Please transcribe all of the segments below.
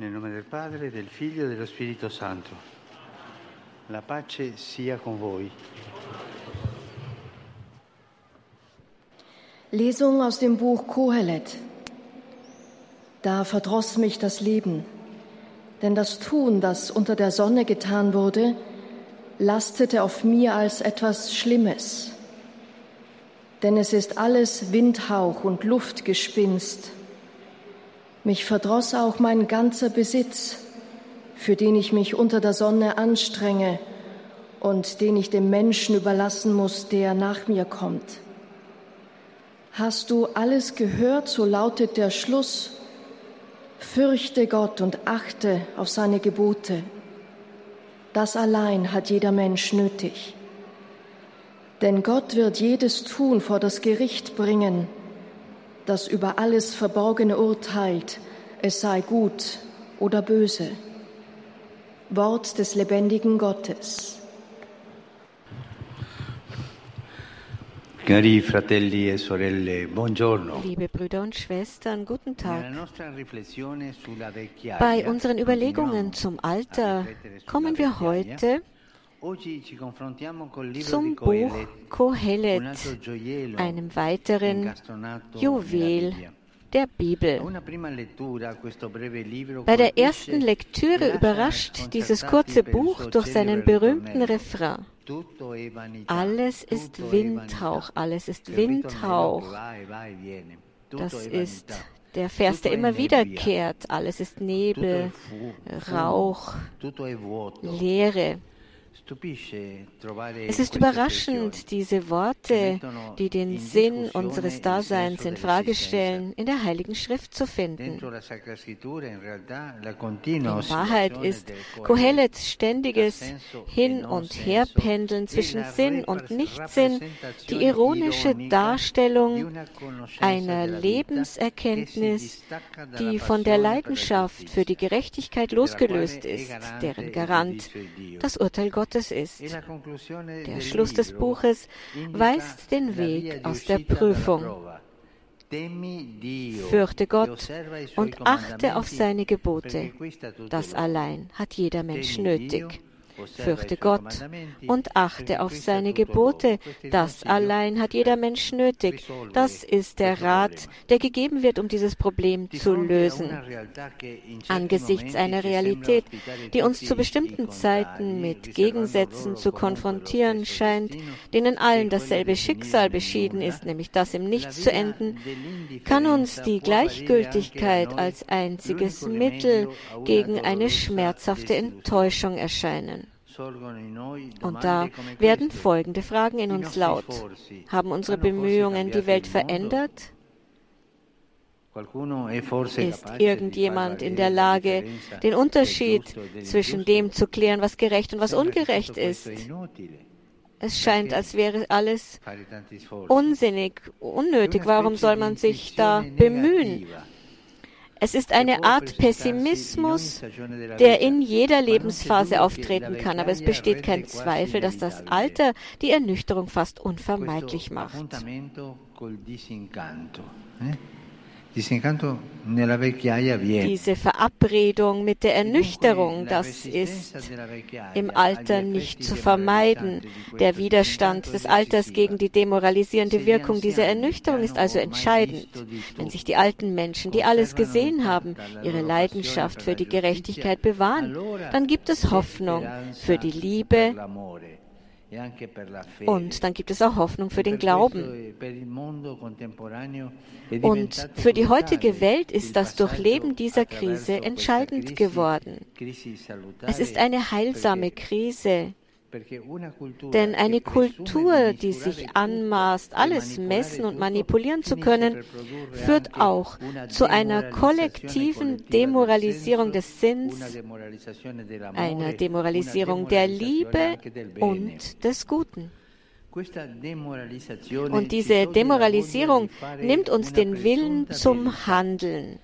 Nel nome del Padre, del Figlio e dello Spirito Santo. La pace sia con voi. Lesung aus dem Buch Kohelet. Da verdross mich das Leben, denn das Tun, das unter der Sonne getan wurde, lastete auf mir als etwas Schlimmes. Denn es ist alles Windhauch und Luftgespinst. Mich verdross auch mein ganzer Besitz, für den ich mich unter der Sonne anstrenge und den ich dem Menschen überlassen muss, der nach mir kommt. Hast du alles gehört, so lautet der Schluss, fürchte Gott und achte auf seine Gebote. Das allein hat jeder Mensch nötig. Denn Gott wird jedes Tun vor das Gericht bringen, das über alles Verborgene urteilt, es sei gut oder böse. Wort des lebendigen Gottes. Cari fratelli e sorelle, buongiorno. Liebe Brüder und Schwestern, guten Tag. Bei unseren Überlegungen zum Alter kommen wir heute zum Buch Kohelet, einem weiteren Juwel der Bibel. Bei der ersten Lektüre überrascht dieses kurze Buch durch seinen berühmten. Refrain. Alles ist Windhauch, alles ist Windhauch. Das ist der Vers, der immer wiederkehrt. Alles ist Nebel. Rauch. Leere. Es ist überraschend, diese Worte, die den Sinn unseres Daseins in Frage stellen, in der Heiligen Schrift zu finden. In Wahrheit ist Kohelets ständiges e Hin- und Herpendeln e zwischen Sinn und Nichtsinn die ironische Darstellung einer Lebenserkenntnis, die von der Leidenschaft für die Gerechtigkeit losgelöst ist, deren il Garant das Urteil Gottes ist. La conclusione Der Schluss des Buches weist den Weg aus der Prüfung. Fürchte Gott und achte auf seine Gebote. Das allein hat jeder Mensch nötig. Fürchte Gott und achte auf seine Gebote. Das allein hat jeder Mensch nötig. Das ist der Rat, der gegeben wird, um dieses Problem zu lösen. Angesichts einer Realität, die uns zu bestimmten Zeiten mit Gegensätzen zu konfrontieren scheint, denen allen dasselbe Schicksal beschieden ist, nämlich das im Nichts zu enden, kann uns die Gleichgültigkeit als einziges Mittel gegen eine schmerzhafte. Enttäuschung erscheinen. Und da werden folgende Fragen in uns laut. Haben unsere Bemühungen die Welt verändert? Ist irgendjemand in der Lage, differenza den Unterschied e zwischen dem zu klären, was gerecht und was ungerecht ist? Es scheint, als wäre alles unsinnig, unnötig. Warum soll man sich da bemühen? Es ist eine Art Pessimismus, der in jeder Lebensphase auftreten kann, aber es besteht kein Zweifel, dass das Alter die Ernüchterung fast unvermeidlich macht. Diese Verabredung mit der Ernüchterung, das ist im Alter nicht zu vermeiden. Der Widerstand des Alters gegen die demoralisierende Wirkung dieser Ernüchterung ist also entscheidend. Wenn sich die alten Menschen, die alles gesehen haben, ihre Leidenschaft für die Gerechtigkeit bewahren, dann gibt es Hoffnung für die Liebe und dann gibt es auch Hoffnung für den Glauben. Und für die heutige Welt ist das Durchleben dieser Krise entscheidend geworden. Es ist eine heilsame Krise, denn eine Kultur, di die sich anmaßt, alles messen und manipulieren zu können, führt auch zu einer kollektiven Demoralisierung des Sinns, einer Demoralisierung der Liebe und des Guten. Und diese Demoralisierung nimmt uns den Willen zum Handeln.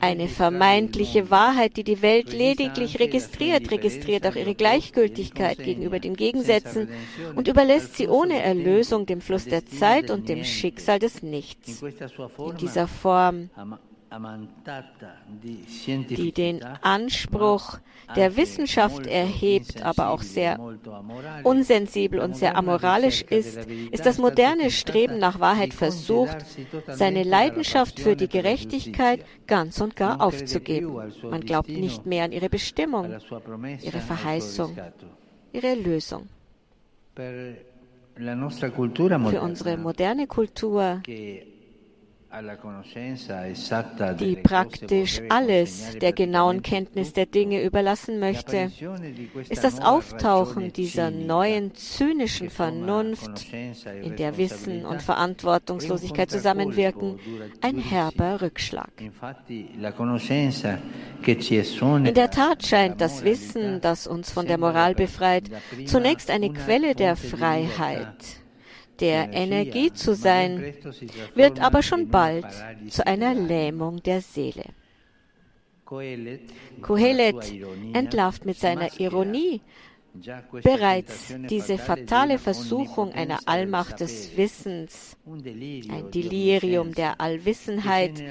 Eine vermeintliche. Wahrheit, die die Welt lediglich registriert, registriert auch ihre Gleichgültigkeit gegenüber den Gegensätzen und überlässt sie ohne Erlösung dem Fluss der Zeit und dem. Schicksal des Nichts. In dieser Form die den Anspruch der Wissenschaft erhebt, aber auch sehr unsensibel und sehr amoralisch ist, ist das moderne Streben nach Wahrheit versucht, seine Leidenschaft für die Gerechtigkeit ganz und gar aufzugeben. Man glaubt nicht mehr an ihre Bestimmung, ihre Verheißung, ihre Erlösung. Für unsere moderne Kultur die praktisch alles der genauen Kenntnis der Dinge überlassen möchte, ist das Auftauchen dieser neuen zynischen Vernunft, in der Wissen und Verantwortungslosigkeit zusammenwirken, ein herber Rückschlag. In der Tat scheint das Wissen, das uns von der Moral befreit, zunächst eine Quelle der Freiheit der Energie zu sein, wird aber schon bald zu einer Lähmung der Seele. Kohelet entlarvt mit seiner Ironie bereits diese fatale Versuchung einer Allmacht des Wissens, ein Delirium der Allwissenheit,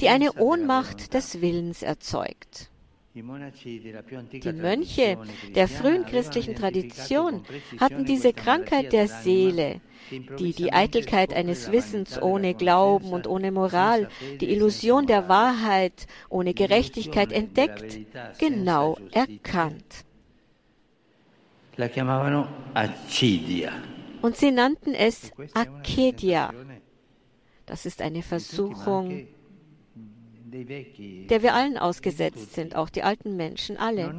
die eine Ohnmacht des Willens erzeugt. Die Mönche der frühen christlichen Tradition hatten diese Krankheit der Seele, die die Eitelkeit eines Wissens ohne Glauben und ohne Moral, die Illusion der Wahrheit ohne Gerechtigkeit entdeckt, genau erkannt. Und sie nannten es Akedia. Das ist eine Versuchung der wir allen ausgesetzt sind, auch die alten Menschen alle.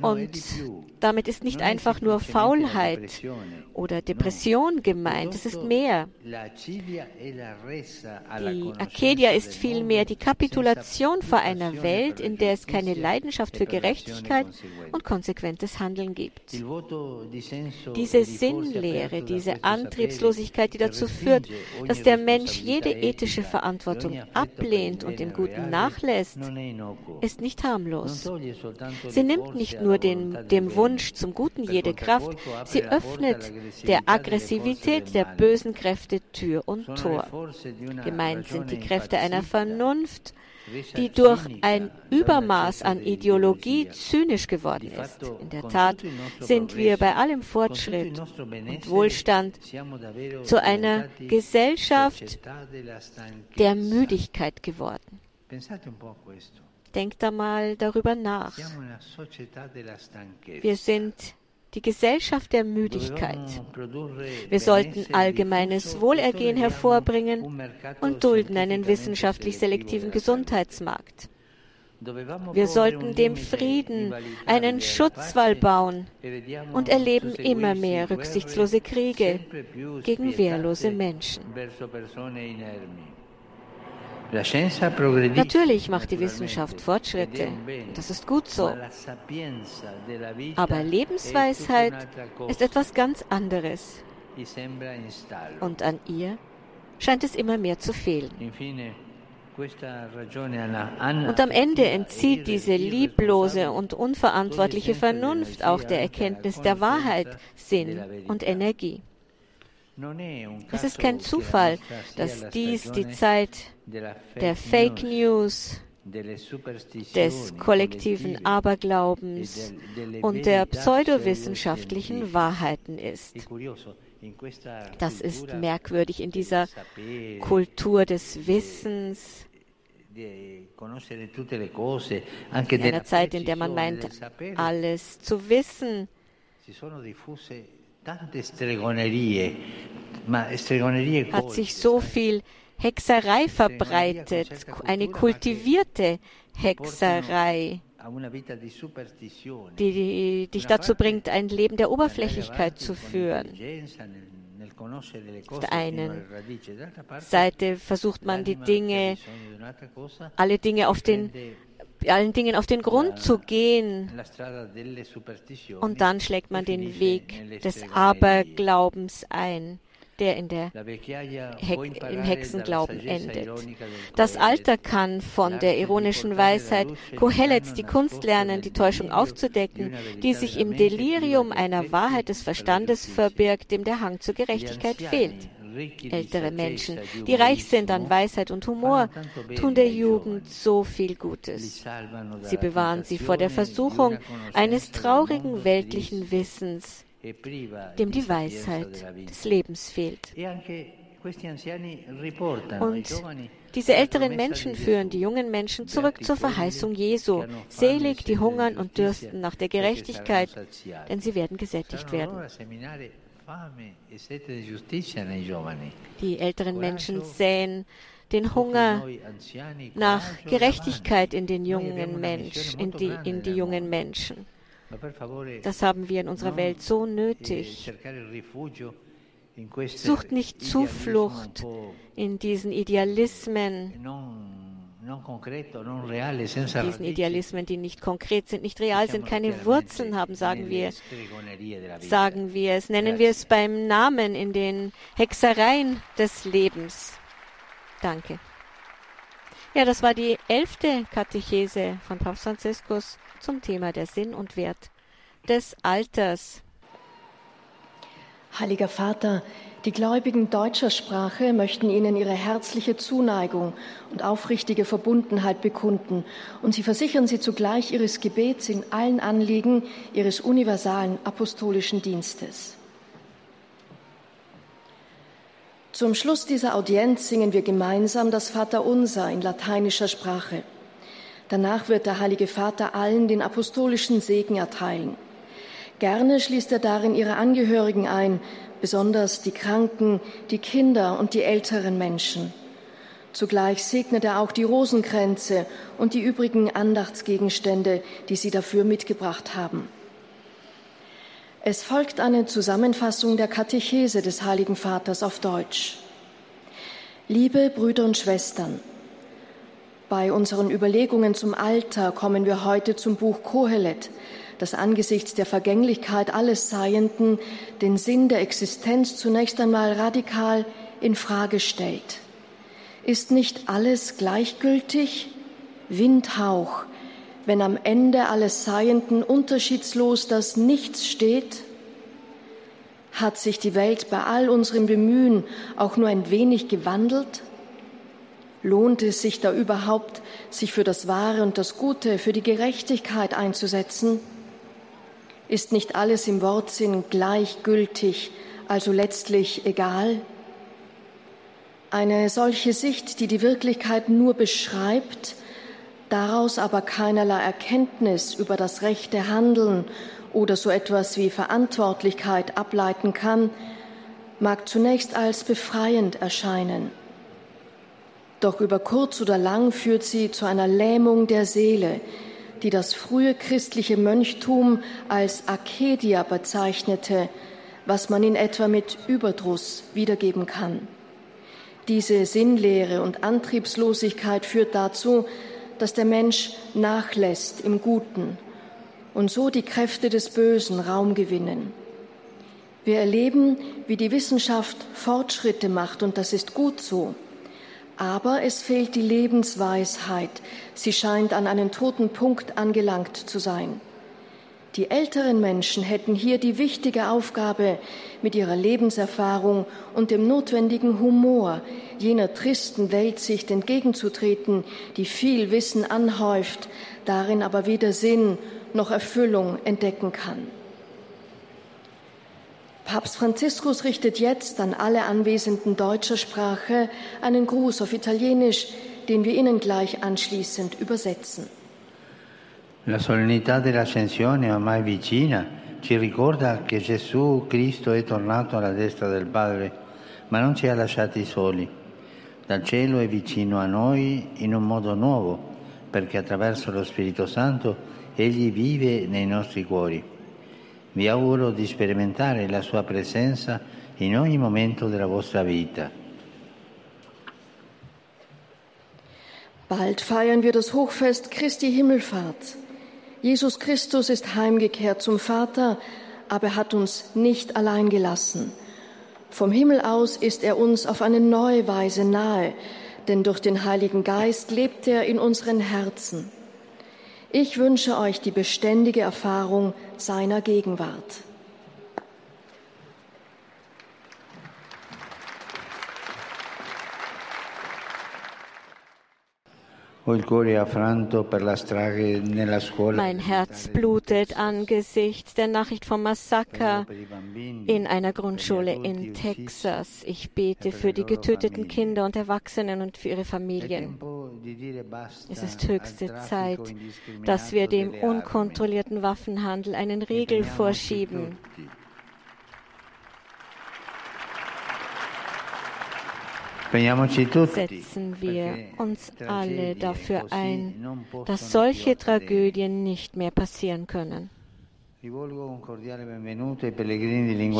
Und damit ist nicht einfach nur Faulheit oder Depression gemeint, es ist mehr. Die Akedia ist vielmehr die Kapitulation vor einer Welt, in der es keine Leidenschaft für Gerechtigkeit und konsequentes Handeln gibt. Diese Sinnlehre, diese Antriebslosigkeit, die dazu führt, dass der Mensch jede ethische Verantwortung ablehnt und dem Guten nachlässt, ist nicht harmlos. Sie nimmt nicht nur den, dem Wunsch zum Guten jede Kraft, sie öffnet der Aggressivität der bösen Kräfte Tür und Tor. Gemeint sind die Kräfte einer Vernunft, die durch ein Übermaß an Ideologie zynisch geworden ist. In der Tat sind wir bei allem Fortschritt und Wohlstand zu einer Gesellschaft der Müdigkeit geworden. Denkt da mal darüber nach. Wir sind die Gesellschaft der Müdigkeit. Wir sollten allgemeines Wohlergehen hervorbringen und dulden einen wissenschaftlich selektiven Gesundheitsmarkt. Wir sollten dem Frieden einen Schutzwall bauen und erleben immer mehr rücksichtslose Kriege gegen wehrlose Menschen. Natürlich macht die Wissenschaft Fortschritte, das ist gut so. Aber Lebensweisheit ist etwas ganz anderes. Und an ihr scheint es immer mehr zu fehlen. Und am Ende entzieht diese lieblose und unverantwortliche Vernunft auch der Erkenntnis der Wahrheit Sinn und Energie. Es ist kein Zufall, dass dies die Zeit der Fake News, des kollektiven Aberglaubens und der pseudowissenschaftlichen Wahrheiten ist. Das ist merkwürdig in dieser Kultur des Wissens, in einer Zeit, in der man meint, alles zu wissen hat sich so viel Hexerei verbreitet, eine kultivierte Hexerei, die dich dazu bringt, ein Leben der Oberflächlichkeit zu führen. Auf der einen Seite versucht man die Dinge, alle Dinge auf den allen Dingen auf den Grund zu gehen. Und dann schlägt man den Weg des Aberglaubens ein der in der Heck, im Hexenglauben endet. Das Alter kann von der ironischen Weisheit Kohelets die Kunst lernen, die Täuschung aufzudecken, die sich im Delirium einer Wahrheit des Verstandes verbirgt, dem der Hang zur Gerechtigkeit fehlt. Ältere Menschen, die reich sind an Weisheit und Humor, tun der Jugend so viel Gutes. Sie bewahren sie vor der Versuchung eines traurigen weltlichen Wissens, dem die Weisheit des Lebens fehlt. Und diese älteren Menschen führen die jungen Menschen zurück zur Verheißung Jesu. Selig, die hungern und dürsten nach der Gerechtigkeit, denn sie werden gesättigt werden. Die älteren Menschen säen den Hunger nach Gerechtigkeit in den jungen Mensch, in die, in die jungen Menschen. Das haben wir in unserer Welt so nötig. Sucht nicht Zuflucht in diesen Idealismen, diesen Idealismen, die nicht konkret sind, nicht real sind, keine Wurzeln haben, sagen wir, sagen wir es, nennen wir es beim Namen in den Hexereien des Lebens. Danke. Ja, das war die elfte Katechese von Papst Franziskus zum Thema der Sinn und Wert des Alters. Heiliger Vater, die Gläubigen deutscher Sprache möchten Ihnen ihre herzliche Zuneigung und aufrichtige Verbundenheit bekunden und sie versichern Sie zugleich Ihres Gebets in allen Anliegen Ihres universalen apostolischen Dienstes. Zum Schluss dieser Audienz singen wir gemeinsam das Vaterunser in lateinischer Sprache. Danach wird der Heilige Vater allen den apostolischen Segen erteilen. Gerne schließt er darin ihre Angehörigen ein, besonders die Kranken, die Kinder und die älteren Menschen. Zugleich segnet er auch die Rosenkränze und die übrigen Andachtsgegenstände, die sie dafür mitgebracht haben. Es folgt eine Zusammenfassung der Katechese des Heiligen Vaters auf Deutsch. Liebe Brüder und Schwestern, bei unseren Überlegungen zum Alter kommen wir heute zum Buch Kohelet, das angesichts der Vergänglichkeit alles Seienden den Sinn der Existenz zunächst einmal radikal in Frage stellt. Ist nicht alles gleichgültig? Windhauch, wenn am Ende alles Seienden unterschiedslos das Nichts steht? Hat sich die Welt bei all unserem Bemühen auch nur ein wenig gewandelt? Lohnt es sich da überhaupt, sich für das Wahre und das Gute, für die Gerechtigkeit einzusetzen? Ist nicht alles im Wortsinn gleichgültig, also letztlich egal? Eine solche Sicht, die die Wirklichkeit nur beschreibt, daraus aber keinerlei Erkenntnis über das rechte Handeln oder so etwas wie Verantwortlichkeit ableiten kann, mag zunächst als befreiend erscheinen. Doch über kurz oder lang führt sie zu einer Lähmung der Seele, die das frühe christliche Mönchtum als Akedia bezeichnete, was man in etwa mit Überdruss wiedergeben kann. Diese Sinnlehre und Antriebslosigkeit führt dazu, dass der Mensch nachlässt im Guten und so die Kräfte des Bösen Raum gewinnen. Wir erleben, wie die Wissenschaft Fortschritte macht, und das ist gut so. Aber es fehlt die Lebensweisheit. Sie scheint an einen toten Punkt angelangt zu sein. Die älteren Menschen hätten hier die wichtige Aufgabe, mit ihrer Lebenserfahrung und dem notwendigen Humor jener tristen Weltsicht entgegenzutreten, die viel Wissen anhäuft, darin aber weder Sinn noch Erfüllung entdecken kann. Papst Franziskus richtet jetzt an alle Anwesenden deutscher Sprache einen Gruß auf Italienisch, den wir Ihnen gleich anschließend übersetzen. La solennità dell'ascensione ormai vicina ci ricorda che Gesù Cristo è tornato alla destra del Padre, ma non ci ha lasciati soli. Dal cielo è vicino a noi in un modo nuovo, perché attraverso lo Spirito Santo Egli vive nei nostri cuori. Vi auguro di sperimentare la sua presenza in ogni momento della vostra vita. Bald feiern wir das Hochfest Christi Himmelfahrt. Jesus Christus ist heimgekehrt zum Vater, aber er hat uns nicht allein gelassen. Vom Himmel aus ist er uns auf eine neue Weise nahe, denn durch den Heiligen Geist lebt er in unseren Herzen. Ich wünsche euch die beständige Erfahrung seiner Gegenwart. Mein Herz blutet angesichts der Nachricht vom Massaker in einer Grundschule in Texas. Ich bete für die getöteten Kinder und Erwachsenen und für ihre Familien. Es ist höchste Zeit, dass wir dem unkontrollierten Waffenhandel einen Riegel vorschieben. Setzen wir uns alle dafür ein, dass solche Tragödien nicht mehr passieren können. Ich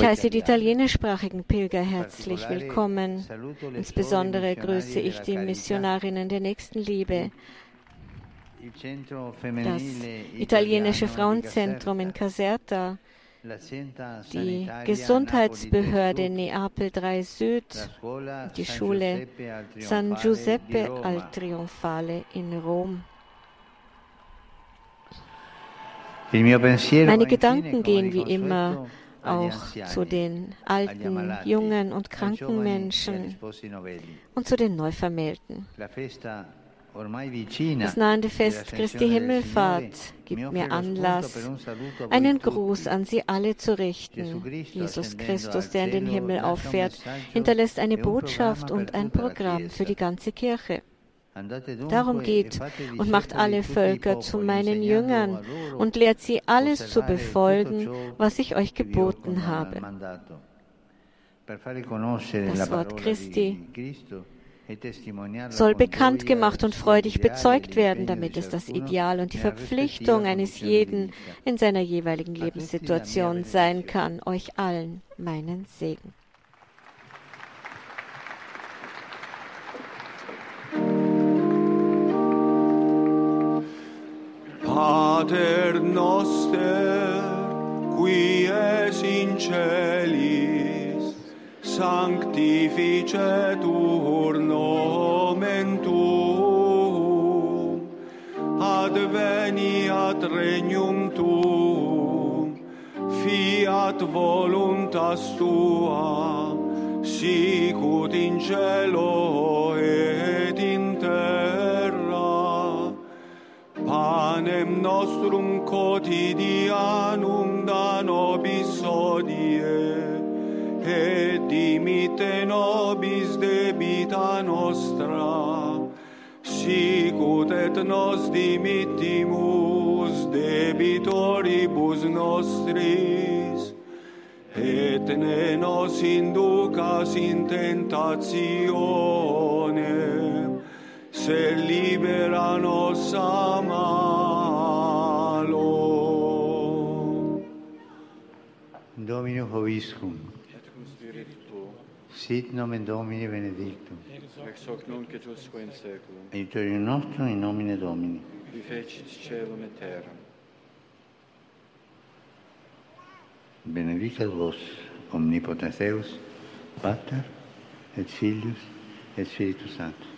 heiße die italienischsprachigen Pilger herzlich willkommen. Insbesondere grüße ich die Missionarinnen der Nächstenliebe, das italienische Frauenzentrum in Caserta, die Gesundheitsbehörde Neapel 3 Süd, die Schule San Giuseppe al Trionfale in Rom. Meine Gedanken gehen wie immer auch zu den alten, jungen und kranken Menschen und zu den Neuvermählten. Das nahende Fest Christi Himmelfahrt gibt mir Anlass, einen Gruß an Sie alle zu richten. Jesus Christus, der in den Himmel auffährt, hinterlässt eine Botschaft und ein Programm für die ganze Kirche. Darum geht und macht alle Völker zu meinen Jüngern und lehrt sie alles zu befolgen, was ich euch geboten habe. Das Wort Christi soll bekannt gemacht und freudig bezeugt werden, damit es das Ideal und die Verpflichtung eines jeden in seiner jeweiligen Lebenssituation sein kann, euch allen meinen Segen. Pater noster, qui es in celis, sanctificetur nomen tuum, adveniat regnum tuum, fiat voluntas tua, sicut in cielo et in terra, panem nostrum quotidianum da nobis odie, et dimite nobis debita nostra, sicut et nos dimittimus debitoribus nostris, et ne nos inducas in tentatione, se libera nos a malo. Domino Hoviscum. Sit nomen Domini benedictum. Ex hoc nunc et usque in seculum. Aiutorium nostrum in nomine Domini. Qui fecit celum et terram. Benedicat vos, omnipotens Deus, Pater, et Filius, et Spiritus Sanctus.